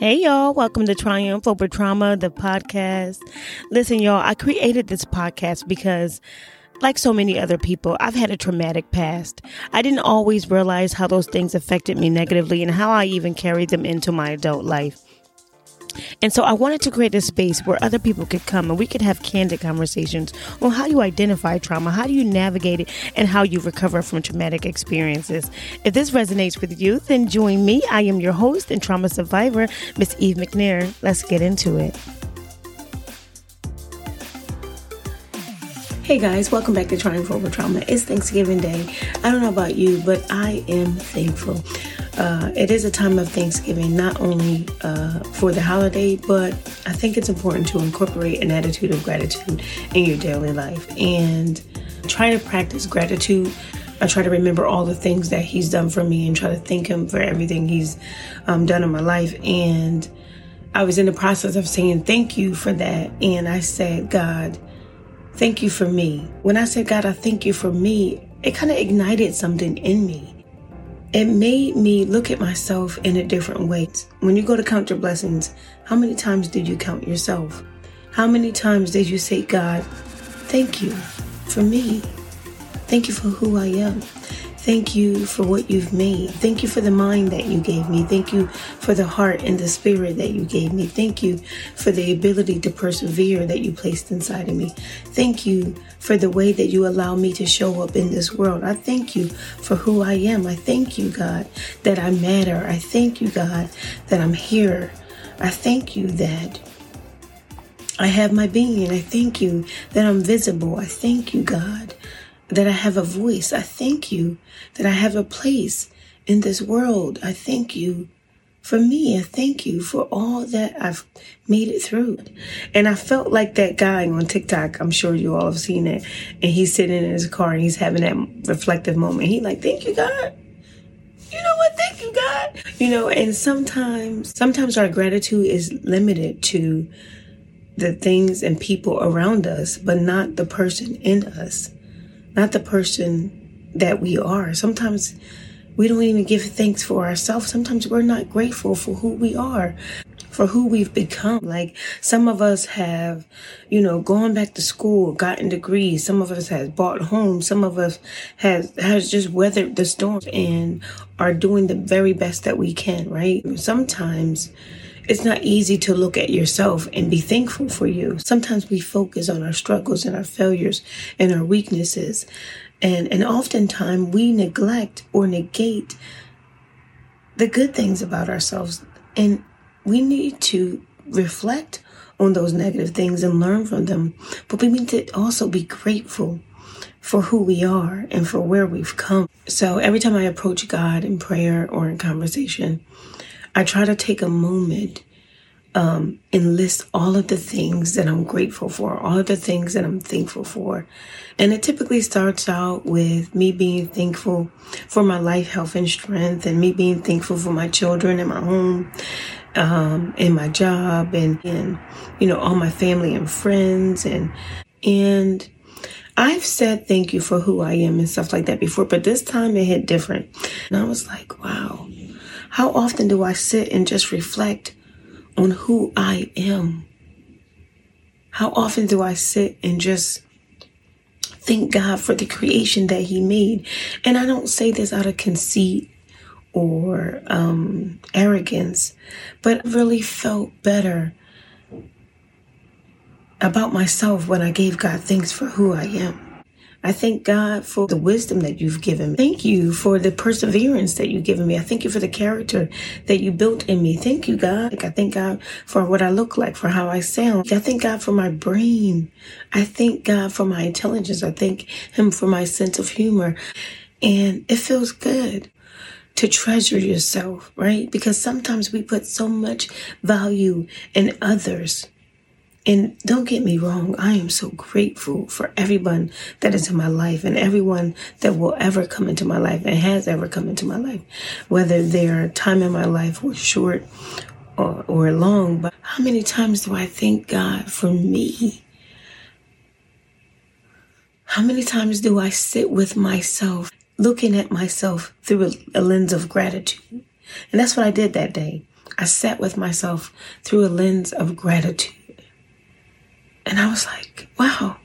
Hey y'all, welcome to Triumph Over Trauma, the podcast. Listen, y'all, I created this podcast because like so many other people, I've had a traumatic past. I didn't always realize how those things affected me negatively and how I even carried them into my adult life. And so I wanted to create a space where other people could come and we could have candid conversations on how you identify trauma, how do you navigate it, and how you recover from traumatic experiences. If this resonates with you, then join me. I am your host and trauma survivor, Miss Eve McNair. Let's get into it. Hey guys, welcome back to Triumph Over Trauma. It's Thanksgiving Day. I don't know about you, but I am thankful. Uh, it is a time of Thanksgiving, not only uh, for the holiday, but I think it's important to incorporate an attitude of gratitude in your daily life and try to practice gratitude. I try to remember all the things that He's done for me and try to thank Him for everything He's um, done in my life. And I was in the process of saying thank you for that. And I said, God, thank you for me. When I said, God, I thank you for me, it kind of ignited something in me. It made me look at myself in a different way. When you go to count your blessings, how many times did you count yourself? How many times did you say, God, thank you for me? Thank you for who I am. Thank you for what you've made. Thank you for the mind that you gave me. Thank you for the heart and the spirit that you gave me. Thank you for the ability to persevere that you placed inside of me. Thank you for the way that you allow me to show up in this world. I thank you for who I am. I thank you, God, that I matter. I thank you, God, that I'm here. I thank you that I have my being. I thank you that I'm visible. I thank you, God, that I have a voice. I thank you that I have a place in this world. I thank you for me. I thank you for all that I've made it through. And I felt like that guy on TikTok. I'm sure you all have seen it. And he's sitting in his car and he's having that reflective moment. He like, thank you, God. You know what? Thank you, God. You know, and sometimes, sometimes our gratitude is limited to the things and people around us, but not the person in us not the person that we are. Sometimes we don't even give thanks for ourselves. Sometimes we're not grateful for who we are, for who we've become. Like some of us have, you know, gone back to school, gotten degrees. Some of us has bought homes. Some of us has has just weathered the storm and are doing the very best that we can, right? Sometimes it's not easy to look at yourself and be thankful for you. Sometimes we focus on our struggles and our failures and our weaknesses. And, and oftentimes we neglect or negate the good things about ourselves. And we need to reflect on those negative things and learn from them. But we need to also be grateful for who we are and for where we've come. So every time I approach God in prayer or in conversation, I try to take a moment um, and list all of the things that I'm grateful for, all of the things that I'm thankful for. And it typically starts out with me being thankful for my life, health, and strength, and me being thankful for my children and my home, um, and my job, and, and, you know, all my family and friends. And, and I've said thank you for who I am and stuff like that before, but this time it hit different. And I was like, wow how often do I sit and just reflect on who I am? How often do I sit and just thank God for the creation that He made? And I don't say this out of conceit or um, arrogance, but I really felt better about myself when I gave God thanks for who I am. I thank God for the wisdom that you've given me. Thank you for the perseverance that you've given me. I thank you for the character that you built in me. Thank you, God. I thank God for what I look like, for how I sound. I thank God for my brain. I thank God for my intelligence. I thank Him for my sense of humor. And it feels good to treasure yourself, right? Because sometimes we put so much value in others and don't get me wrong, I am so grateful for everyone that is in my life and everyone that will ever come into my life and has ever come into my life, whether their time in my life was short or, or long. But how many times do I thank God for me? How many times do I sit with myself, looking at myself through a, a lens of gratitude? And that's what I did that day. I sat with myself through a lens of gratitude. And I was like, wow,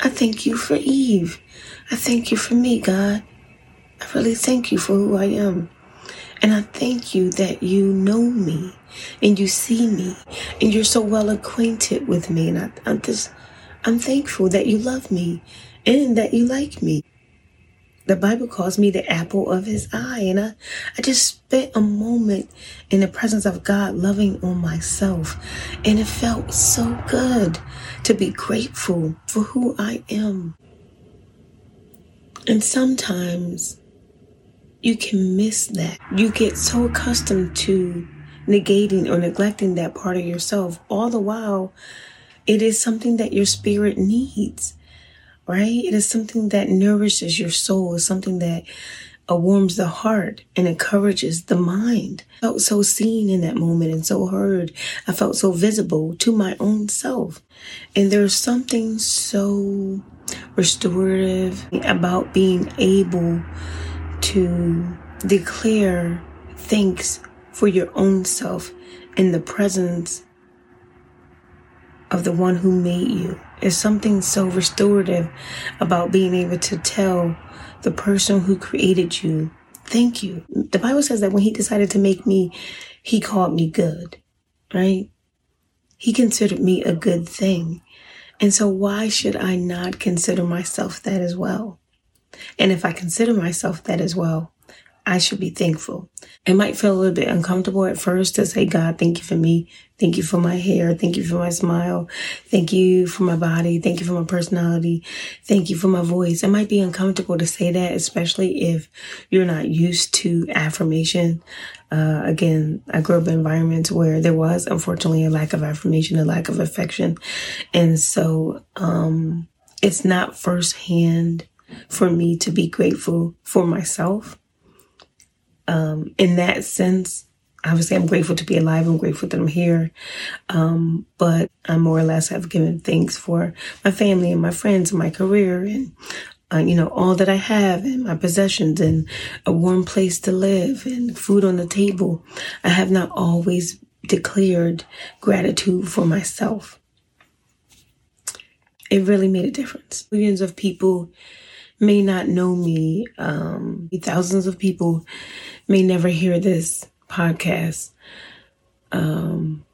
I thank you for Eve. I thank you for me, God. I really thank you for who I am. And I thank you that you know me and you see me and you're so well acquainted with me. And I, I'm just, I'm thankful that you love me and that you like me. The Bible calls me the apple of his eye. And I, I just spent a moment in the presence of God loving on myself. And it felt so good to be grateful for who I am. And sometimes you can miss that. You get so accustomed to negating or neglecting that part of yourself. All the while, it is something that your spirit needs right? It is something that nourishes your soul. Something that uh, warms the heart and encourages the mind. I felt so seen in that moment and so heard. I felt so visible to my own self. And there's something so restorative about being able to declare thanks for your own self in the presence of the one who made you. There's something so restorative about being able to tell the person who created you, thank you. The Bible says that when he decided to make me, he called me good, right? He considered me a good thing. And so why should I not consider myself that as well? And if I consider myself that as well, I should be thankful. It might feel a little bit uncomfortable at first to say, God, thank you for me. Thank you for my hair. Thank you for my smile. Thank you for my body. Thank you for my personality. Thank you for my voice. It might be uncomfortable to say that, especially if you're not used to affirmation. Uh, again, I grew up in environments where there was unfortunately a lack of affirmation, a lack of affection. And so, um, it's not firsthand for me to be grateful for myself um, in that sense, obviously I'm grateful to be alive. I'm grateful that I'm here. Um, but I more or less have given thanks for my family and my friends and my career and, uh, you know, all that I have and my possessions and a warm place to live and food on the table. I have not always declared gratitude for myself. It really made a difference. Millions of people may not know me. Um, thousands of people may never hear this podcast. Um,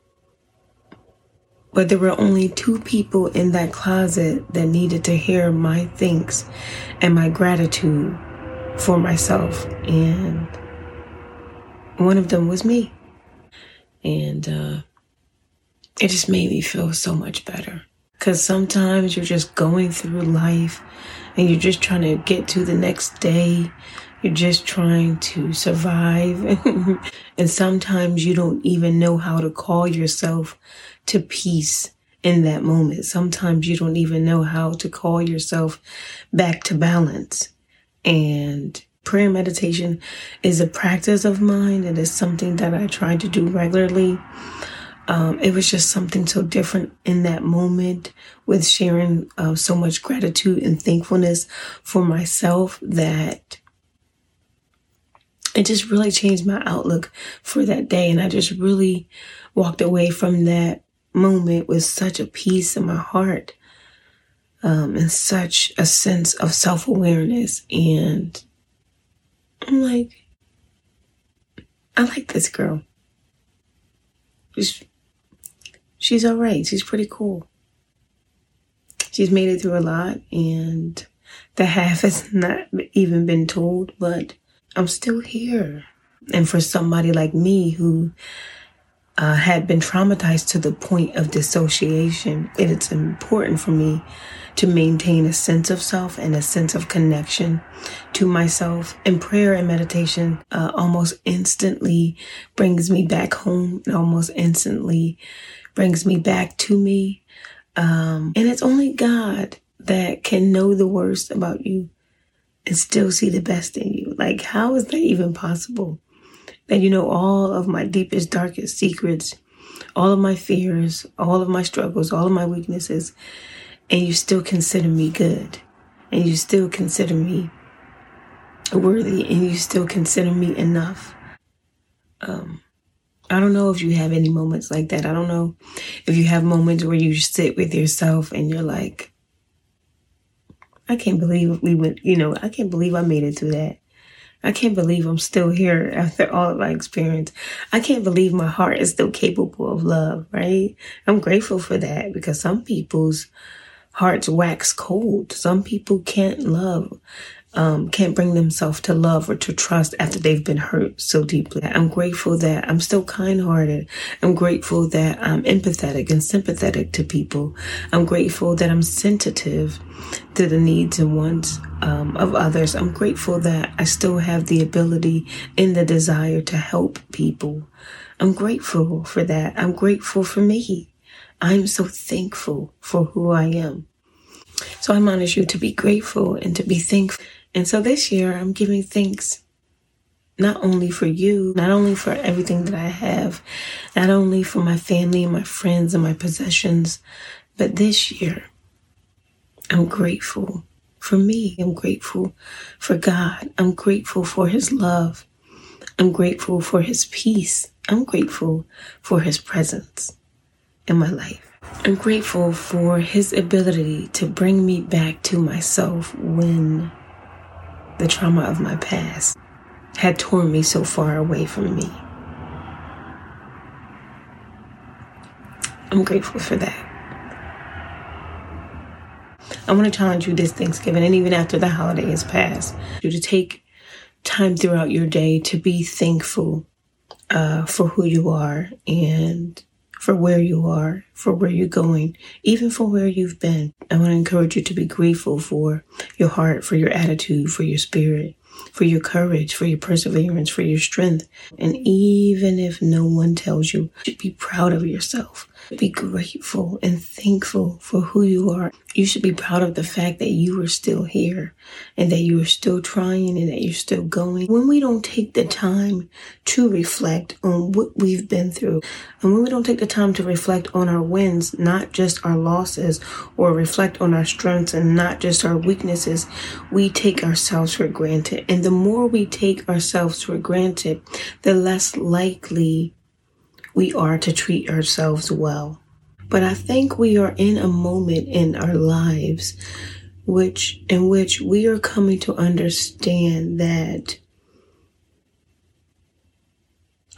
but there were only two people in that closet that needed to hear my thanks and my gratitude for myself. And one of them was me. And uh, it just made me feel so much better. Because sometimes you're just going through life and you're just trying to get to the next day. You're just trying to survive. and sometimes you don't even know how to call yourself to peace in that moment. Sometimes you don't even know how to call yourself back to balance. And prayer meditation is a practice of mine. It is something that I try to do regularly. Um, it was just something so different in that moment with sharing uh, so much gratitude and thankfulness for myself that it just really changed my outlook for that day. And I just really walked away from that moment with such a peace in my heart um, and such a sense of self awareness. And I'm like, I like this girl. She's she's all right. She's pretty cool. She's made it through a lot, and the half has not even been told, but I'm still here. And for somebody like me who uh, had been traumatized to the point of dissociation, it is important for me to maintain a sense of self and a sense of connection to myself. And prayer and meditation uh, almost instantly brings me back home and almost instantly brings me back to me. Um, and it's only God that can know the worst about you and still see the best in you. Like, how is that even possible? That you know all of my deepest, darkest secrets, all of my fears, all of my struggles, all of my weaknesses, and you still consider me good, and you still consider me worthy, and you still consider me enough. Um, I don't know if you have any moments like that. I don't know if you have moments where you sit with yourself and you're like, I can't believe we went, you know, I can't believe I made it through that. I can't believe I'm still here after all of my experience. I can't believe my heart is still capable of love, right? I'm grateful for that because some people's hearts wax cold. Some people can't love um, can't bring themselves to love or to trust after they've been hurt so deeply. I'm grateful that I'm still kind hearted. I'm grateful that I'm empathetic and sympathetic to people. I'm grateful that I'm sensitive to the needs and wants um, of others. I'm grateful that I still have the ability and the desire to help people. I'm grateful for that. I'm grateful for me. I'm so thankful for who I am. So I admonish you to be grateful and to be thankful and so this year, I'm giving thanks not only for you, not only for everything that I have, not only for my family and my friends and my possessions, but this year, I'm grateful for me. I'm grateful for God. I'm grateful for His love. I'm grateful for His peace. I'm grateful for His presence in my life. I'm grateful for His ability to bring me back to myself when the trauma of my past had torn me so far away from me. I'm grateful for that. I want to challenge you this Thanksgiving and even after the holiday has passed, you to take time throughout your day to be thankful uh, for who you are and for where you are, for where you're going, even for where you've been. I want to encourage you to be grateful for your heart, for your attitude, for your spirit, for your courage, for your perseverance, for your strength. And even if no one tells you, you should be proud of yourself be grateful and thankful for who you are. You should be proud of the fact that you are still here and that you are still trying and that you're still going. When we don't take the time to reflect on what we've been through, and when we don't take the time to reflect on our wins, not just our losses, or reflect on our strengths and not just our weaknesses, we take ourselves for granted. And the more we take ourselves for granted, the less likely we are to treat ourselves well. But I think we are in a moment in our lives which in which we are coming to understand that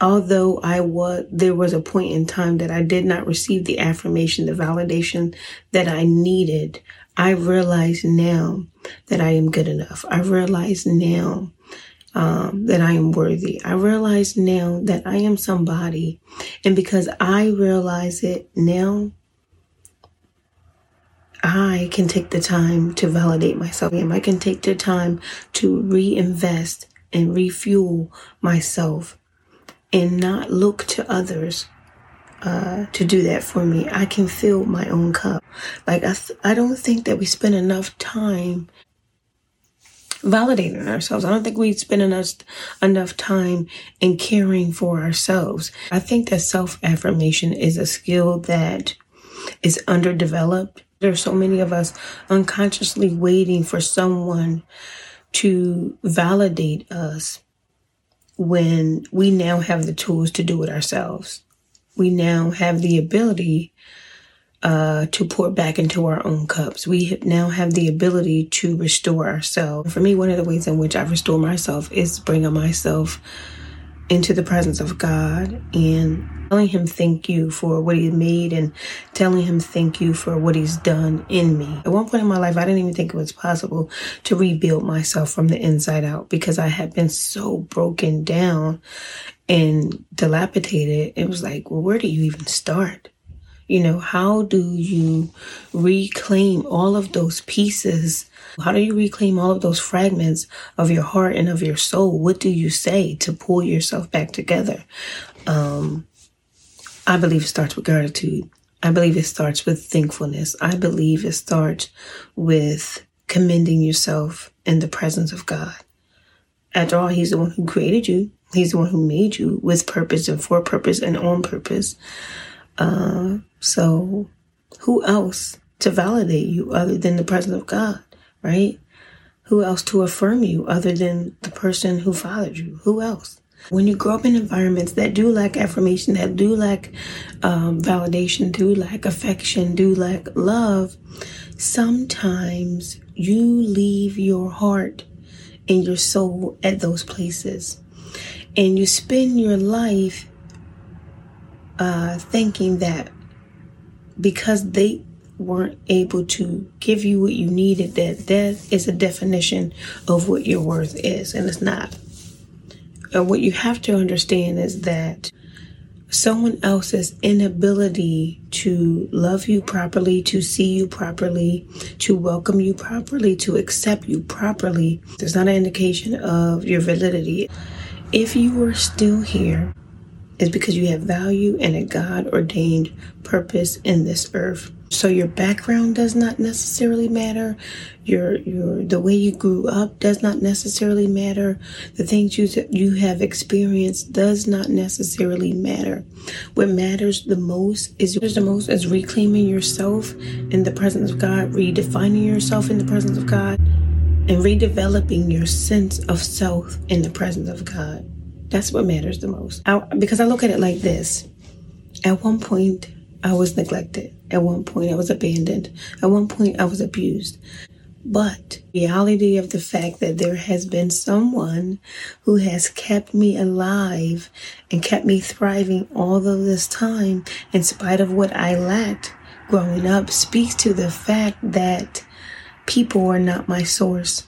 although I was there was a point in time that I did not receive the affirmation, the validation that I needed, I realize now that I am good enough. I realize now um, that I am worthy. I realize now that I am somebody. And because I realize it now, I can take the time to validate myself. I can take the time to reinvest and refuel myself and not look to others uh, to do that for me. I can fill my own cup. Like I, th- I don't think that we spend enough time validating ourselves. I don't think we spend enough enough time in caring for ourselves. I think that self affirmation is a skill that is underdeveloped. There are so many of us unconsciously waiting for someone to validate us when we now have the tools to do it ourselves. We now have the ability uh, to pour back into our own cups. We now have the ability to restore ourselves. For me, one of the ways in which I restore myself is bringing myself into the presence of God and telling him thank you for what he made and telling him thank you for what he's done in me. At one point in my life, I didn't even think it was possible to rebuild myself from the inside out because I had been so broken down and dilapidated. It was like, well, where do you even start? You know, how do you reclaim all of those pieces? How do you reclaim all of those fragments of your heart and of your soul? What do you say to pull yourself back together? Um, I believe it starts with gratitude. I believe it starts with thankfulness. I believe it starts with commending yourself in the presence of God. After all, He's the one who created you. He's the one who made you with purpose and for purpose and on purpose. Uh, so who else to validate you other than the presence of God, right? Who else to affirm you other than the person who fathered you? Who else? When you grow up in environments that do lack affirmation, that do lack um, validation, do lack affection, do lack love, sometimes you leave your heart and your soul at those places. And you spend your life uh, thinking that because they weren't able to give you what you needed, that that is a definition of what your worth is, and it's not. And what you have to understand is that someone else's inability to love you properly, to see you properly, to welcome you properly, to accept you properly, is not an indication of your validity. If you are still here, it's because you have value and a God ordained purpose in this earth. So your background does not necessarily matter. Your your the way you grew up does not necessarily matter. The things you you have experienced does not necessarily matter. What matters the most is the most is reclaiming yourself in the presence of God, redefining yourself in the presence of God, and redeveloping your sense of self in the presence of God. That's what matters the most. I, because I look at it like this. At one point, I was neglected. At one point, I was abandoned. At one point, I was abused. But the reality of the fact that there has been someone who has kept me alive and kept me thriving all of this time in spite of what I lacked growing up speaks to the fact that people are not my source.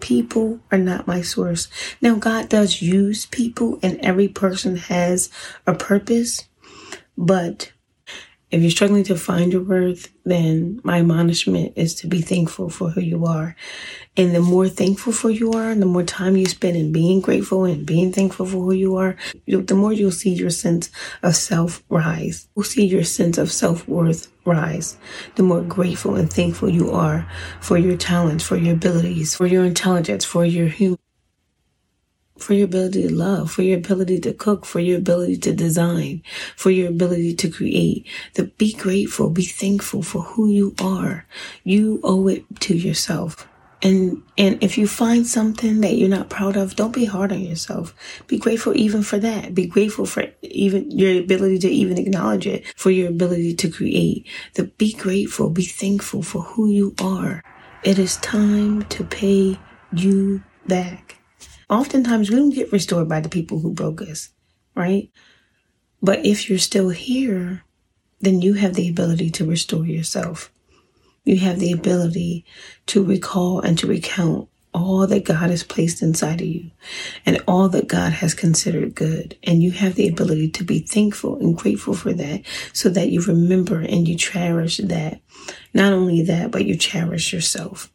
People are not my source. Now, God does use people and every person has a purpose, but if you're struggling to find your worth, then my admonishment is to be thankful for who you are. And the more thankful for you are, the more time you spend in being grateful and being thankful for who you are, the more you'll see your sense of self rise. You'll see your sense of self worth rise. The more grateful and thankful you are for your talents, for your abilities, for your intelligence, for your human for your ability to love, for your ability to cook, for your ability to design, for your ability to create. Be grateful, be thankful for who you are. You owe it to yourself. And and if you find something that you're not proud of, don't be hard on yourself. Be grateful even for that. Be grateful for even your ability to even acknowledge it, for your ability to create. Be grateful, be thankful for who you are. It is time to pay you back. Oftentimes we don't get restored by the people who broke us, right? But if you're still here, then you have the ability to restore yourself. You have the ability to recall and to recount all that God has placed inside of you and all that God has considered good. And you have the ability to be thankful and grateful for that so that you remember and you cherish that. Not only that, but you cherish yourself.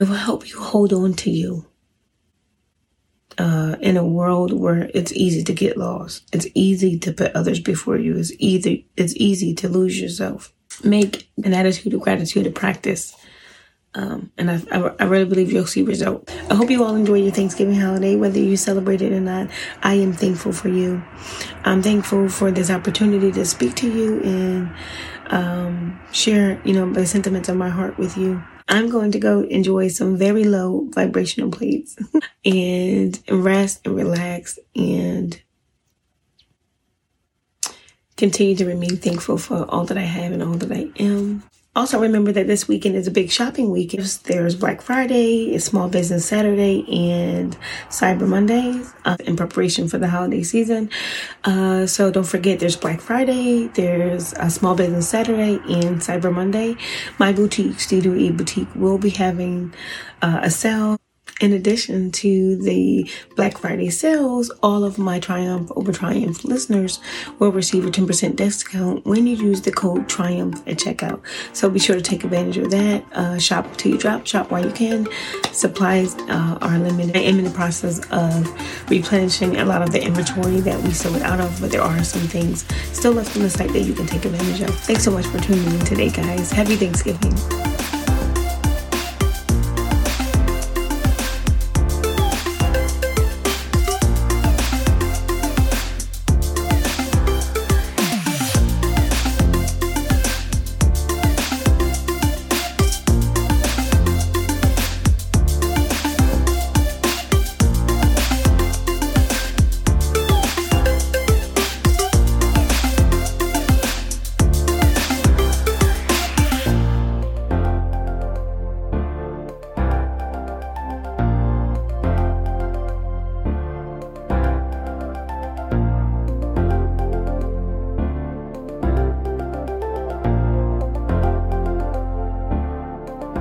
It will help you hold on to you uh, in a world where it's easy to get lost. It's easy to put others before you. It's easy, it's easy to lose yourself. Make an attitude of gratitude a practice. Um, and I, I, I, really believe you'll see results. I hope you all enjoy your Thanksgiving holiday, whether you celebrate it or not. I am thankful for you. I'm thankful for this opportunity to speak to you and um, share, you know, the sentiments of my heart with you. I'm going to go enjoy some very low vibrational plates and rest and relax and continue to remain thankful for all that I have and all that I am. Also, remember that this weekend is a big shopping week. There's Black Friday, it's Small Business Saturday, and Cyber Monday uh, in preparation for the holiday season. Uh, so don't forget, there's Black Friday, there's a Small Business Saturday, and Cyber Monday. My boutique, Studio E Boutique, will be having uh, a sale in addition to the Black Friday sales, all of my Triumph Over Triumph listeners will receive a 10% discount when you use the code Triumph at checkout. So be sure to take advantage of that. Uh, shop till you drop, shop while you can. Supplies uh, are limited. I am in the process of replenishing a lot of the inventory that we sold out of, but there are some things still left on the site that you can take advantage of. Thanks so much for tuning in today, guys. Happy Thanksgiving.